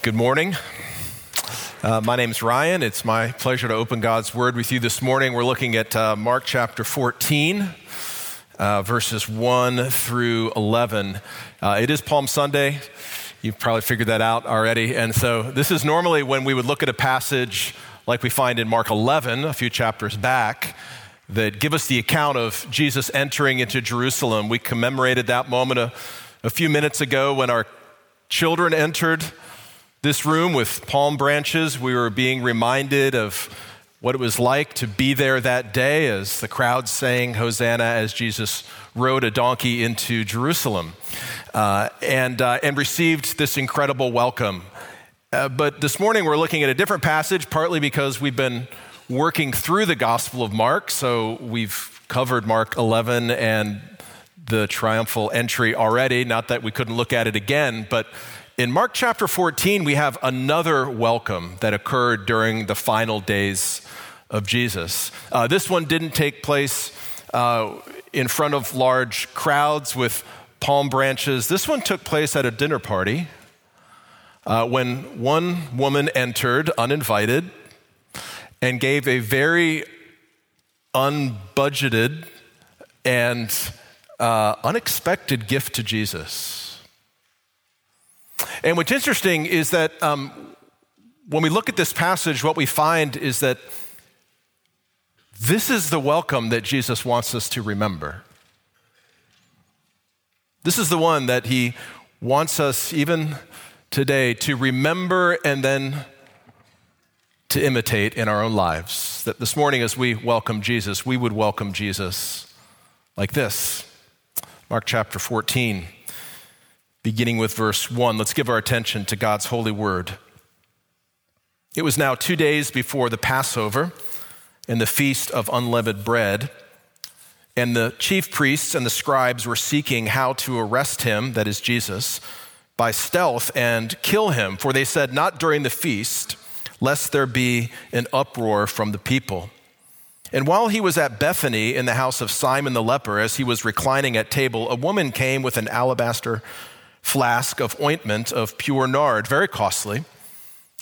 Good morning. Uh, my name is Ryan. It's my pleasure to open God's Word with you this morning. We're looking at uh, Mark chapter 14, uh, verses 1 through 11. Uh, it is Palm Sunday. You've probably figured that out already. And so, this is normally when we would look at a passage like we find in Mark 11, a few chapters back, that give us the account of Jesus entering into Jerusalem. We commemorated that moment a, a few minutes ago when our children entered this room with palm branches. We were being reminded of what it was like to be there that day as the crowd sang Hosanna as Jesus rode a donkey into Jerusalem uh, and, uh, and received this incredible welcome. Uh, but this morning we're looking at a different passage, partly because we've been working through the Gospel of Mark. So we've covered Mark 11 and the triumphal entry already. Not that we couldn't look at it again, but in Mark chapter 14, we have another welcome that occurred during the final days of Jesus. Uh, this one didn't take place uh, in front of large crowds with palm branches. This one took place at a dinner party uh, when one woman entered uninvited and gave a very unbudgeted and uh, unexpected gift to Jesus. And what's interesting is that um, when we look at this passage, what we find is that this is the welcome that Jesus wants us to remember. This is the one that he wants us, even today, to remember and then to imitate in our own lives. That this morning, as we welcome Jesus, we would welcome Jesus like this Mark chapter 14 beginning with verse 1. Let's give our attention to God's holy word. It was now two days before the Passover and the feast of unleavened bread, and the chief priests and the scribes were seeking how to arrest him, that is Jesus, by stealth and kill him, for they said, Not during the feast, lest there be an uproar from the people. And while he was at Bethany in the house of Simon the leper, as he was reclining at table, a woman came with an alabaster flask of ointment of pure nard, very costly.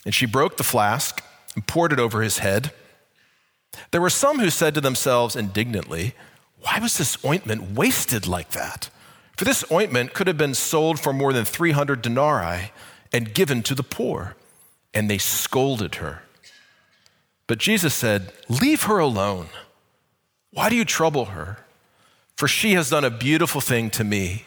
And she broke the flask and poured it over his head. There were some who said to themselves indignantly, Why was this ointment wasted like that? For this ointment could have been sold for more than 300 denarii and given to the poor. And they scolded her. But Jesus said, Leave her alone. Why do you trouble her? For she has done a beautiful thing to me.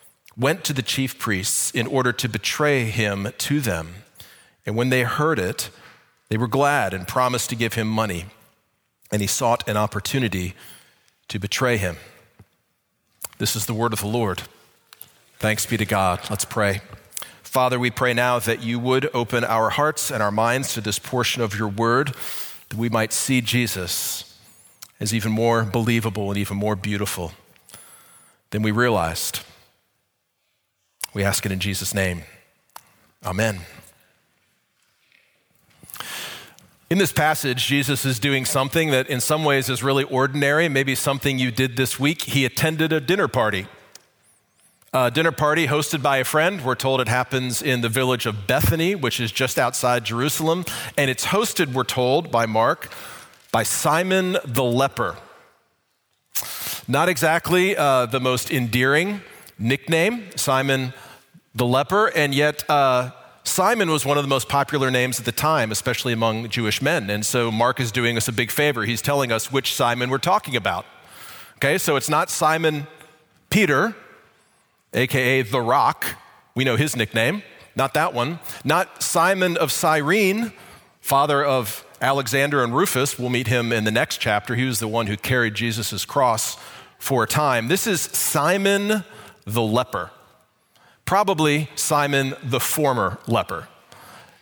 went to the chief priests in order to betray him to them. And when they heard it, they were glad and promised to give him money. And he sought an opportunity to betray him. This is the word of the Lord. Thanks be to God. Let's pray. Father, we pray now that you would open our hearts and our minds to this portion of your word, that we might see Jesus as even more believable and even more beautiful than we realized. We ask it in Jesus' name. Amen. In this passage, Jesus is doing something that in some ways is really ordinary, maybe something you did this week. He attended a dinner party. A dinner party hosted by a friend. We're told it happens in the village of Bethany, which is just outside Jerusalem. And it's hosted, we're told, by Mark, by Simon the leper. Not exactly uh, the most endearing nickname, Simon the leper, and yet uh, Simon was one of the most popular names at the time, especially among Jewish men. And so Mark is doing us a big favor. He's telling us which Simon we're talking about. Okay, so it's not Simon Peter, AKA The Rock. We know his nickname. Not that one. Not Simon of Cyrene, father of Alexander and Rufus. We'll meet him in the next chapter. He was the one who carried Jesus' cross for a time. This is Simon the leper probably Simon the former leper.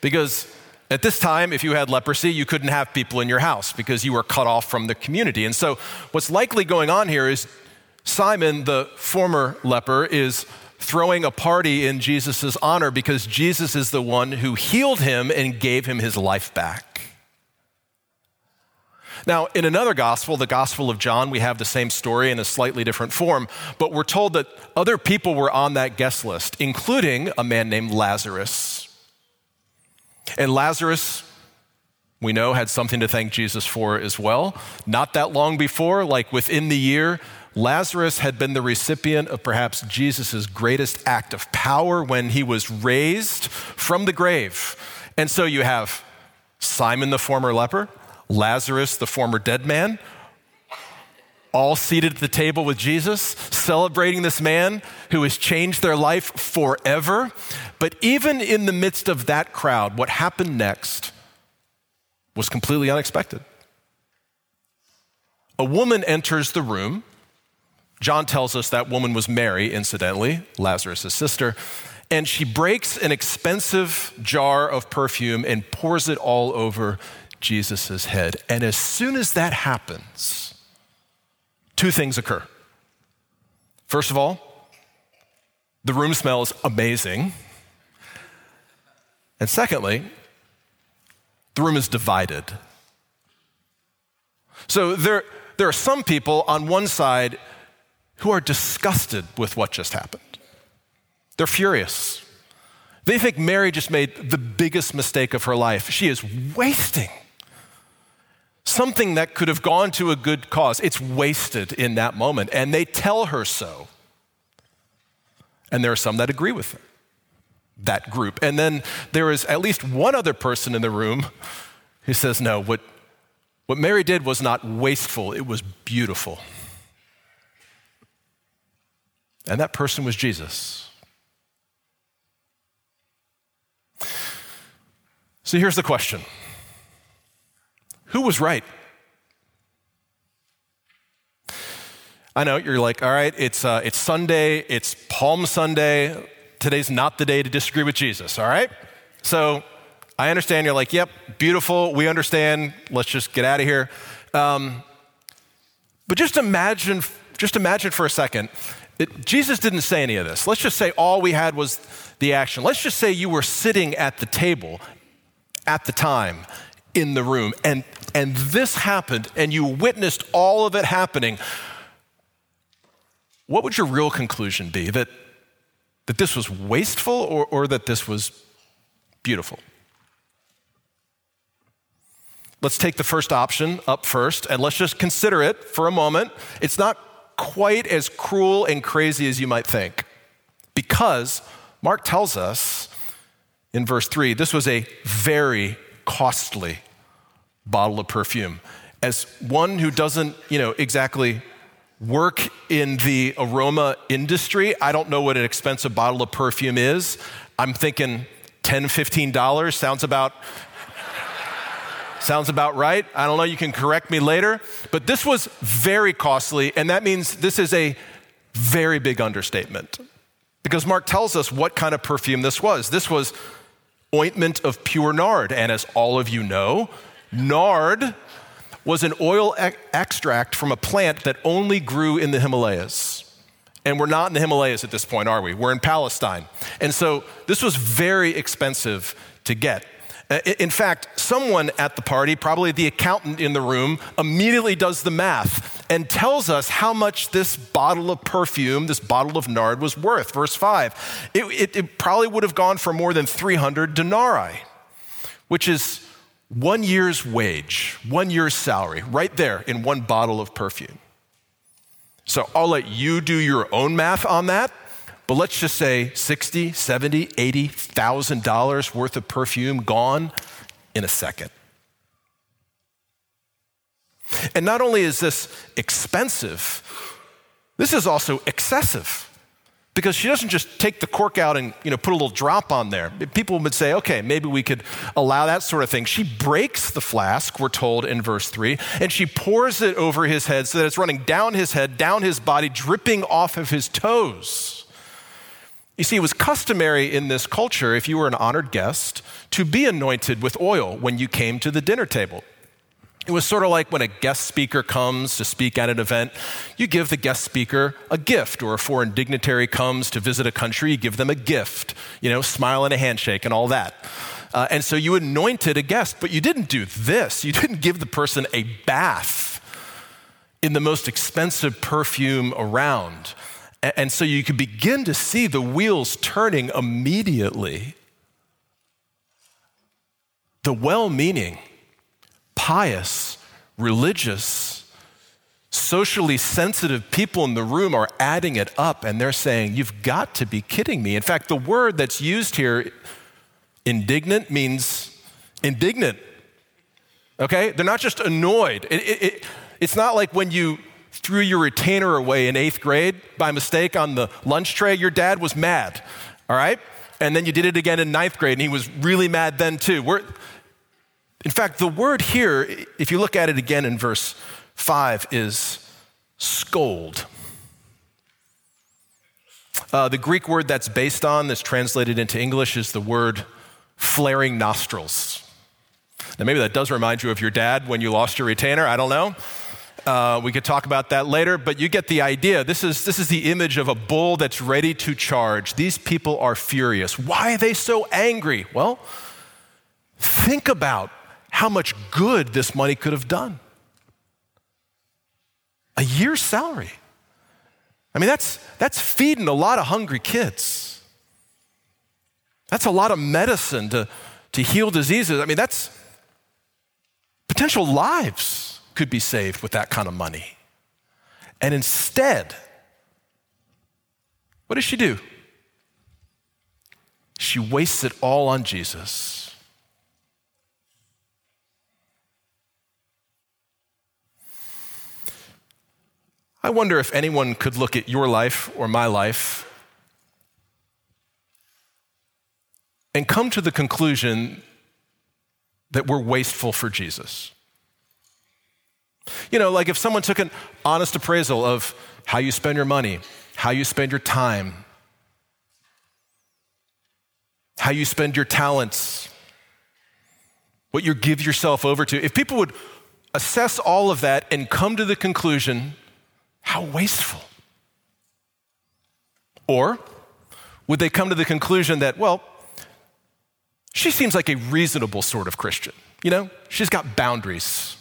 Because At this time, if you had leprosy, you couldn't have people in your house because you were cut off from the community. And so, what's likely going on here is Simon, the former leper, is throwing a party in Jesus' honor because Jesus is the one who healed him and gave him his life back. Now, in another gospel, the Gospel of John, we have the same story in a slightly different form, but we're told that other people were on that guest list, including a man named Lazarus. And Lazarus, we know, had something to thank Jesus for as well. Not that long before, like within the year, Lazarus had been the recipient of perhaps Jesus' greatest act of power when he was raised from the grave. And so you have Simon the former leper, Lazarus the former dead man, all seated at the table with Jesus, celebrating this man who has changed their life forever. But even in the midst of that crowd, what happened next was completely unexpected. A woman enters the room. John tells us that woman was Mary, incidentally, Lazarus' sister. And she breaks an expensive jar of perfume and pours it all over Jesus' head. And as soon as that happens, two things occur. First of all, the room smells amazing. And secondly, the room is divided. So there, there are some people on one side who are disgusted with what just happened. They're furious. They think Mary just made the biggest mistake of her life. She is wasting something that could have gone to a good cause. It's wasted in that moment, and they tell her so. And there are some that agree with her, that group. And then there is at least one other person in the room who says, no, what, what Mary did was not wasteful, it was beautiful. And that person was Jesus. So here's the question who was right? I know you're like, all right, it's, uh, it's Sunday, it's Palm Sunday. Today's not the day to disagree with Jesus, all right? So I understand you're like, yep, beautiful, we understand, let's just get out of here. Um, but just imagine, just imagine for a second, it, Jesus didn't say any of this. Let's just say all we had was the action. Let's just say you were sitting at the table at the time in the room and and this happened and you witnessed all of it happening, what would your real conclusion be? That, that this was wasteful or, or that this was beautiful? Let's take the first option up first and let's just consider it for a moment. It's not quite as cruel and crazy as you might think because Mark tells us in verse 3 this was a very costly bottle of perfume. As one who doesn't, you know, exactly work in the aroma industry, I don't know what an expensive bottle of perfume is. I'm thinking 10, 15 dollars sounds about sounds about right. I don't know, you can correct me later, but this was very costly and that means this is a very big understatement. Because Mark tells us what kind of perfume this was. This was ointment of pure nard, and as all of you know, Nard was an oil extract from a plant that only grew in the Himalayas. And we're not in the Himalayas at this point, are we? We're in Palestine. And so this was very expensive to get. Uh, in fact, someone at the party, probably the accountant in the room, immediately does the math and tells us how much this bottle of perfume, this bottle of nard, was worth. Verse 5. It, it, it probably would have gone for more than 300 denarii, which is one year's wage, one year's salary, right there in one bottle of perfume. So I'll let you do your own math on that, but let's just say 60, 70, 80,000 dollars worth of perfume gone in a second. And not only is this expensive, this is also excessive. Because she doesn't just take the cork out and you know put a little drop on there. People would say okay maybe we could allow that sort of thing. She breaks the flask we're told in verse 3 and she pours it over his head so that it's running down his head down his body dripping off of his toes You see, it was customary in this culture, if you were an honored guest, to be anointed with oil when you came to the dinner table. It was sort of like when a guest speaker comes to speak at an event, you give the guest speaker a gift, or a foreign dignitary comes to visit a country, you give them a gift, you know, smile and a handshake and all that. Uh, and so you anointed a guest, but you didn't do this. You didn't give the person a bath in the most expensive perfume around. And so you could begin to see the wheels turning immediately. The well meaning, pious, religious, socially sensitive people in the room are adding it up and they're saying, You've got to be kidding me. In fact, the word that's used here, indignant, means indignant. Okay? They're not just annoyed. It, it, it, it's not like when you threw your retainer away in eighth grade by mistake on the lunch tray, your dad was mad, all right? And then you did it again in ninth grade, and he was really mad then too. We're, in fact, the word here, if you look at it again in verse 5, is scold. Uh, the Greek word that's based on, that's translated into English, is the word flaring nostrils. Now, maybe that does remind you of your dad when you lost your retainer. I don't know. Uh, we could talk about that later, but you get the idea. This is, this is the image of a bull that's ready to charge. These people are furious. Why are they so angry? Well, think about how much good this money could have done. A year's salary. I mean, that's, that's feeding a lot of hungry kids. That's a lot of medicine to, to heal diseases. I mean, that's potential lives could be saved with that kind of money. And instead, what does she do? She wastes it all on Jesus. I wonder if anyone could look at your life or my life and come to the conclusion that we're wasteful for Jesus. You know, like if someone took an honest appraisal of how you spend your money, how you spend your time, how you spend your talents, what you give yourself over to, if people would assess all of that and come to the conclusion, how wasteful. Or would they come to the conclusion that, well, she seems like a reasonable sort of Christian? You know, she's got boundaries.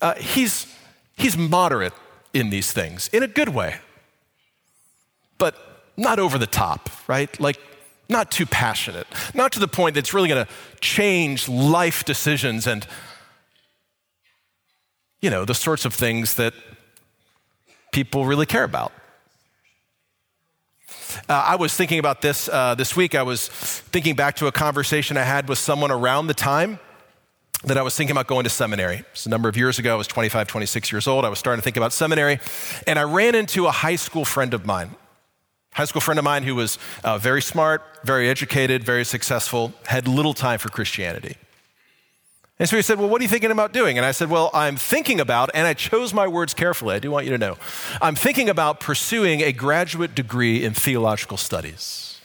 Uh, he's, he's moderate in these things in a good way, but not over the top, right? Like, not too passionate, not to the point that's really going to change life decisions and, you know, the sorts of things that people really care about. Uh, I was thinking about this uh, this week. I was thinking back to a conversation I had with someone around the time that I was thinking about going to seminary. It's a number of years ago. I was 25, 26 years old. I was starting to think about seminary. And I ran into a high school friend of mine. High school friend of mine who was uh, very smart, very educated, very successful, had little time for Christianity. And so he said, Well, what are you thinking about doing? And I said, Well, I'm thinking about, and I chose my words carefully, I do want you to know, I'm thinking about pursuing a graduate degree in theological studies.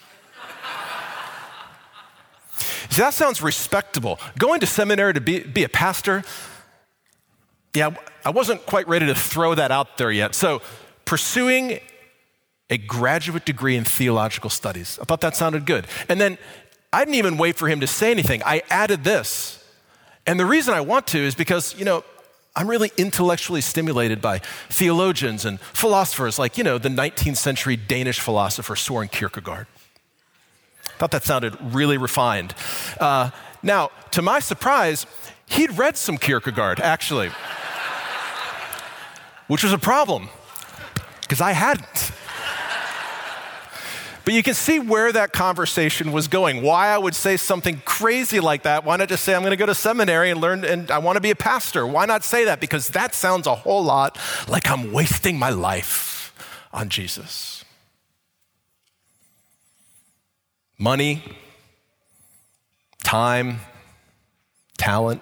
See, that sounds respectable. Going to seminary to be, be a pastor, yeah, I wasn't quite ready to throw that out there yet. So, pursuing a graduate degree in theological studies, I thought that sounded good. And then I didn't even wait for him to say anything. I added this. And the reason I want to is because, you know, I'm really intellectually stimulated by theologians and philosophers like, you know, the 19th century Danish philosopher Soren Kierkegaard. Thought that sounded really refined. Uh, now, to my surprise, he'd read some Kierkegaard, actually, which was a problem because I hadn't. But you can see where that conversation was going. Why I would say something crazy like that. Why not just say, I'm going to go to seminary and learn, and I want to be a pastor? Why not say that? Because that sounds a whole lot like I'm wasting my life on Jesus. Money, time, talent.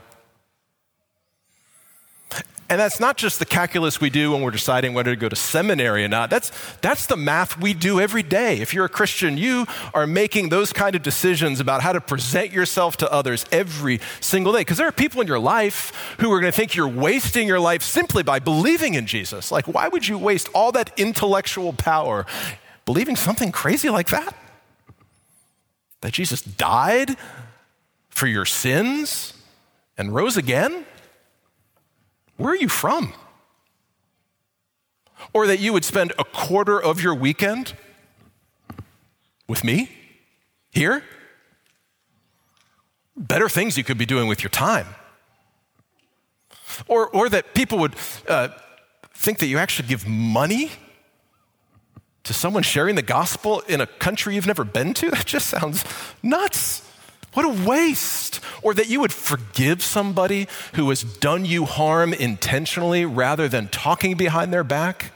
And that's not just the calculus we do when we're deciding whether to go to seminary or not. That's, that's the math we do every day. If you're a Christian, you are making those kind of decisions about how to present yourself to others every single day. Because there are people in your life who are going to think you're wasting your life simply by believing in Jesus. Like, why would you waste all that intellectual power believing something crazy like that? That Jesus died for your sins and rose again? Where are you from? Or that you would spend a quarter of your weekend with me here? Better things you could be doing with your time. Or, or that people would uh, think that you actually give money to someone sharing the gospel in a country you've never been to? That just sounds nuts. What a waste. Or that you would forgive somebody who has done you harm intentionally rather than talking behind their back.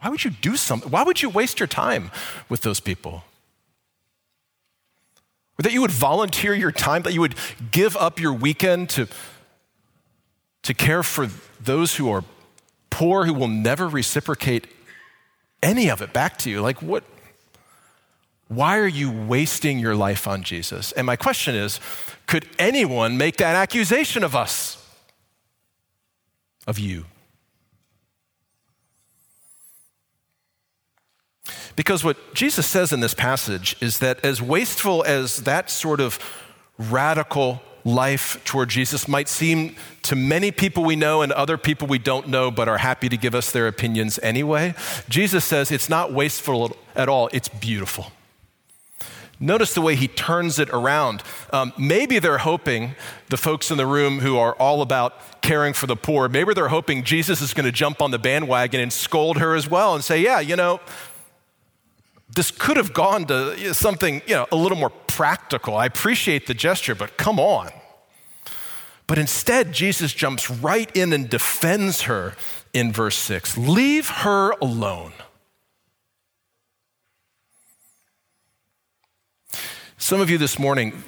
Why would you do something? Why would you waste your time with those people? Or that you would volunteer your time, that you would give up your weekend to, to care for those who are poor, who will never reciprocate any of it back to you. Like, what? Why are you wasting your life on Jesus? And my question is could anyone make that accusation of us? Of you? Because what Jesus says in this passage is that as wasteful as that sort of radical life toward Jesus might seem to many people we know and other people we don't know but are happy to give us their opinions anyway, Jesus says it's not wasteful at all, it's beautiful. Notice the way he turns it around. Um, maybe they're hoping, the folks in the room who are all about caring for the poor, maybe they're hoping Jesus is going to jump on the bandwagon and scold her as well and say, Yeah, you know, this could have gone to something you know, a little more practical. I appreciate the gesture, but come on. But instead, Jesus jumps right in and defends her in verse 6. Leave her alone. Some of you this morning,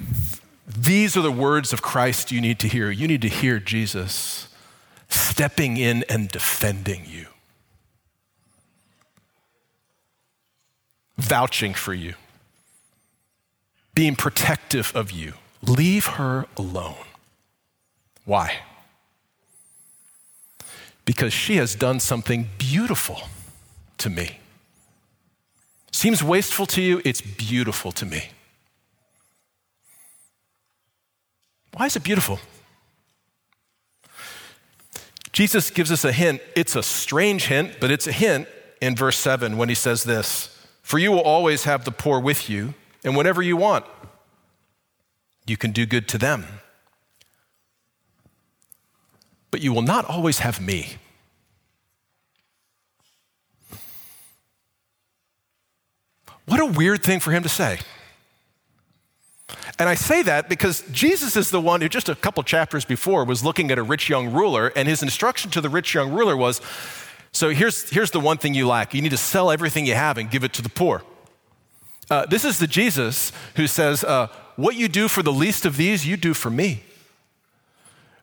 these are the words of Christ you need to hear. You need to hear Jesus stepping in and defending you, vouching for you, being protective of you. Leave her alone. Why? Because she has done something beautiful to me. Seems wasteful to you, it's beautiful to me. Why is it beautiful? Jesus gives us a hint. It's a strange hint, but it's a hint in verse 7 when he says this For you will always have the poor with you, and whenever you want, you can do good to them. But you will not always have me. What a weird thing for him to say. And I say that because Jesus is the one who, just a couple chapters before, was looking at a rich young ruler, and his instruction to the rich young ruler was so here's, here's the one thing you lack you need to sell everything you have and give it to the poor. Uh, this is the Jesus who says, uh, What you do for the least of these, you do for me.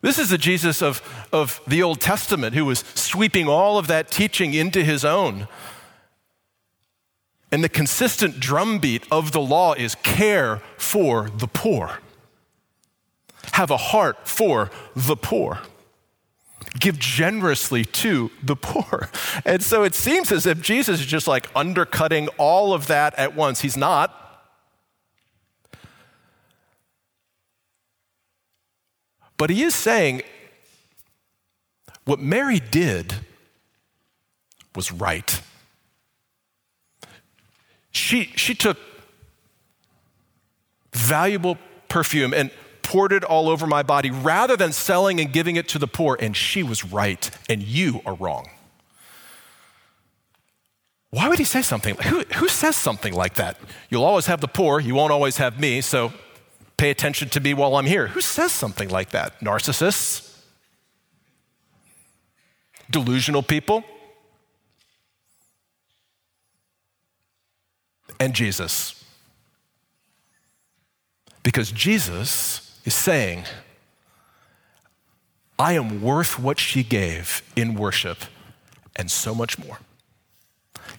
This is the Jesus of, of the Old Testament who was sweeping all of that teaching into his own. And the consistent drumbeat of the law is care for the poor. Have a heart for the poor. Give generously to the poor. And so it seems as if Jesus is just like undercutting all of that at once. He's not. But he is saying what Mary did was right. She, she took valuable perfume and it all over my body rather than selling and giving it to the poor, and she was right, and you are wrong. Why would he say something? Who, who says something like that? You'll always have the poor, you won't always have me, so pay attention to me while I'm here. Who says something like that? Narcissists? Delusional people? and Jesus. Because Jesus is saying, I am worth what she gave in worship and so much more.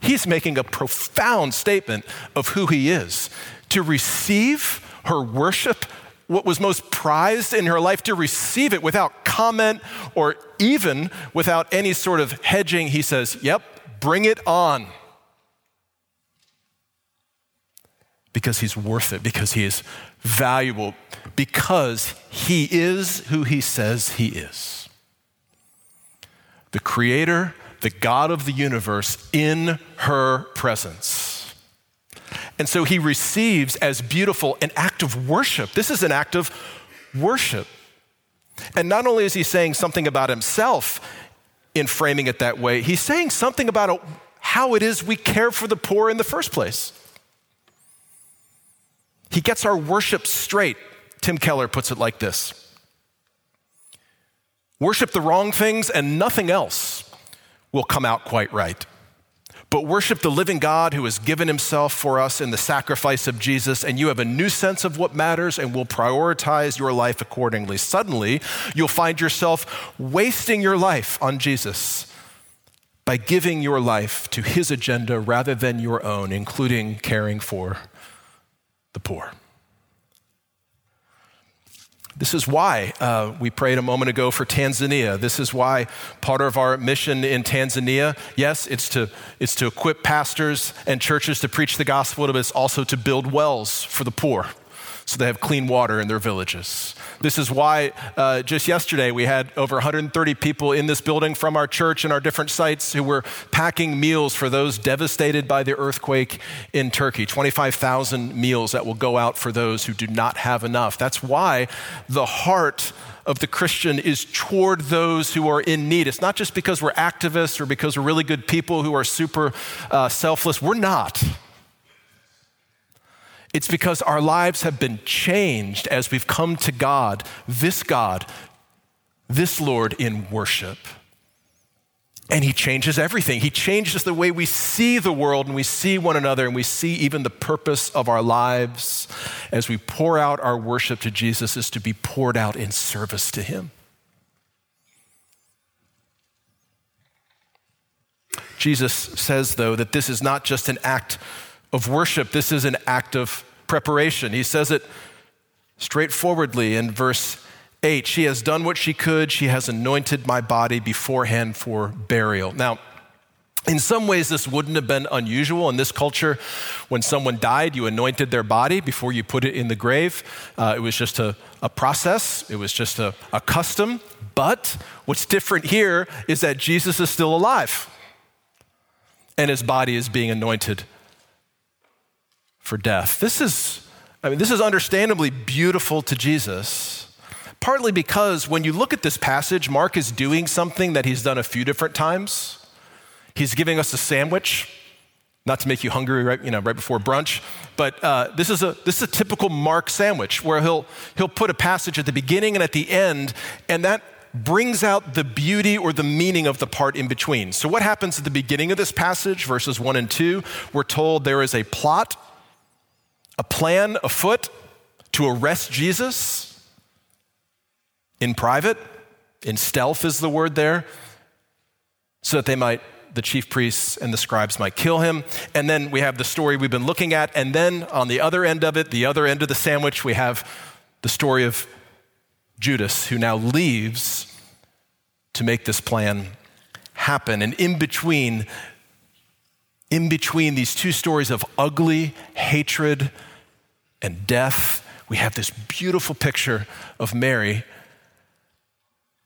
He's making a profound statement of who he is. To receive her worship, what was most prized in her life, to receive it without comment or even without any sort of hedging, he says, Yep, bring it on. Because he's worth it, because he is valuable, because he is who he says he is. The creator the God of the universe, in her presence. And so he receives as beautiful an act of worship. This is an act of worship. And not only is he saying something about himself in framing it that way, he's saying something about how it is we care for the poor in the first place. He gets our worship straight. Tim Keller puts it like this Worship the wrong things and nothing else will come out quite right. But worship the living God who has given himself for us in the sacrifice of Jesus, and you have a new sense of what matters and will prioritize your life accordingly. Suddenly, you'll find yourself wasting your life on Jesus by giving your life to his agenda rather than your own, including caring for the poor. This is why uh, we prayed a moment ago for Tanzania. This is why part of our mission in Tanzania, yes, it's to, it's to equip pastors and churches to preach the gospel, but it's also to build wells for the poor so they have clean water in their villages. This is why uh, just yesterday we had over 130 people in this building from our church and our different sites who were packing meals for those devastated by the earthquake in Turkey. 25,000 meals that will go out for those who do not have enough. That's why the heart of the Christian is toward those who are in need. It's not just because we're activists or because we're really good people who are super uh, selfless. We're not. It's because our lives have been changed as we've come to God, this God, this Lord in worship. And He changes everything. He changes the way we see the world and we see one another and we see even the purpose of our lives as we pour out our worship to Jesus is to be poured out in service to Him. Jesus says, though, that this is not just an act of worship, this is an act of preparation. He says it straightforwardly in verse 8 She has done what she could, she has anointed my body beforehand for burial. Now, in some ways, this wouldn't have been unusual in this culture. When someone died, you anointed their body before you put it in the grave. Uh, it was just a, a, process, it was just a, a custom. But what's different here is that Jesus is still alive and his body is being anointed for death. This is, I mean, this is understandably beautiful to Jesus, partly because when you look at this passage, Mark is doing something that he's done a few different times. He's giving us a sandwich, not to make you hungry right, you know, right before brunch, but uh, this, is a, this is a typical Mark sandwich where he'll, he'll put a passage at the beginning and at the end, and that brings out the beauty or the meaning of the part in between. So, what happens at the beginning of this passage, verses 1 and 2? We're told there is a plot a plan afoot to arrest Jesus in private, in stealth is the word there, so that they might, the chief priests and the scribes might kill him. And then we have the story we've been looking at. And then on the other end of it, the other end of the sandwich, we have the story of Judas, who now leaves to make this plan happen. And in between, in between these two stories of ugly hatred and death, we have this beautiful picture of Mary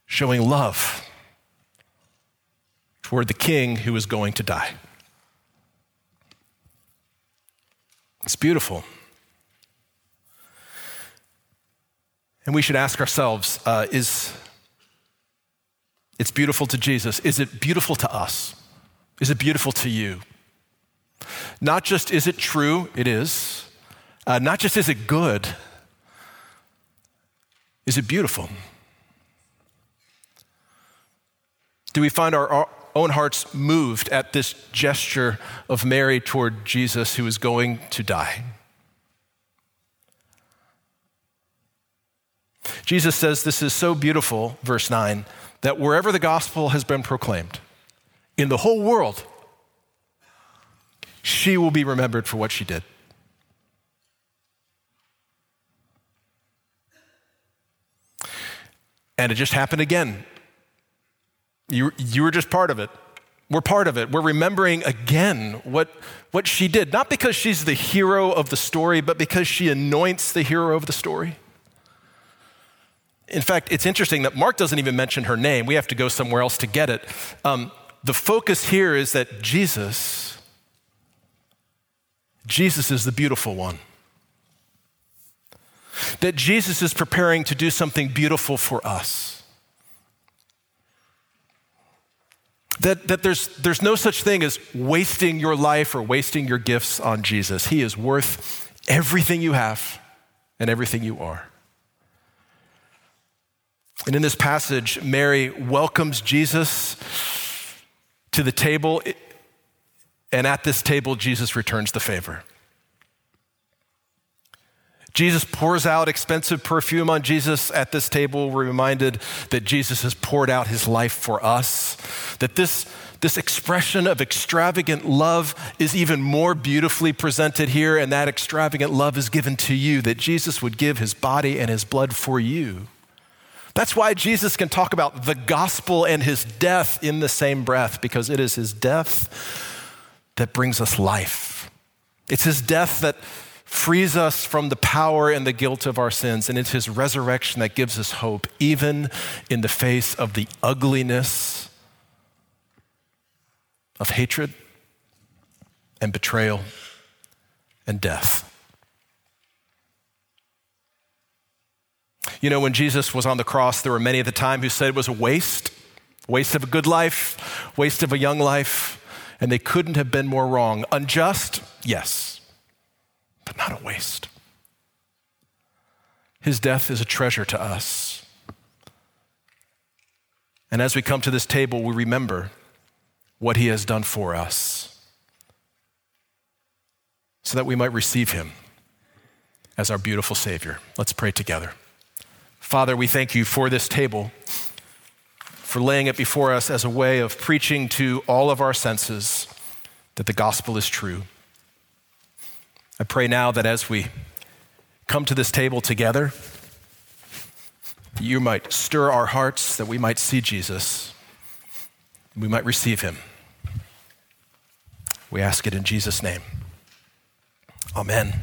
showing love toward the king who is going to die. It's beautiful. And we should ask ourselves uh, is it's beautiful to Jesus? Is it beautiful to us? Is it beautiful to you? Not just is it true, it is. Uh, not just is it good, is it beautiful? Do we find our, our own hearts moved at this gesture of Mary toward Jesus who is going to die? Jesus says this is so beautiful, verse 9, that wherever the gospel has been proclaimed, in the whole world, she will be remembered for what she did. And it just happened again. You, you were just part of it. We're part of it. We're remembering again what, what she did, not because she's the hero of the story, but because she anoints the hero of the story. In fact, it's interesting that Mark doesn't even mention her name. We have to go somewhere else to get it. Um, the focus here is that Jesus, Jesus is the beautiful one. That Jesus is preparing to do something beautiful for us. That, that there's, there's no such thing as wasting your life or wasting your gifts on Jesus. He is worth everything you have and everything you are. And in this passage, Mary welcomes Jesus to the table, and at this table, Jesus returns the favor. Jesus pours out expensive perfume on Jesus at this table. We're reminded that Jesus has poured out his life for us, that this, this expression of extravagant love is even more beautifully presented here, and that extravagant love is given to you, that Jesus would give his body and his blood for you. That's why Jesus can talk about the gospel and his death in the same breath, because it is his death that brings us life. It's his death that frees us from the power and the guilt of our sins, and it's his resurrection that gives us hope, even in the face of the ugliness of hatred and betrayal and death. You know, when Jesus was on the cross, there were many at the time who said it was a waste, waste of a good life, waste of a young life, and they couldn't have been more wrong. Unjust? Yes but not a waste. His death is a treasure to us. And as we come to this table, we remember what he has done for us so that we might receive him as our beautiful Savior. Let's pray together. Father, we thank you for this table, for laying it before us as a way of preaching to all of our senses that the gospel is true. I pray now that as we come to this table together, you might stir our hearts, that we might see Jesus, we might receive him. We ask it in Jesus' name. Amen.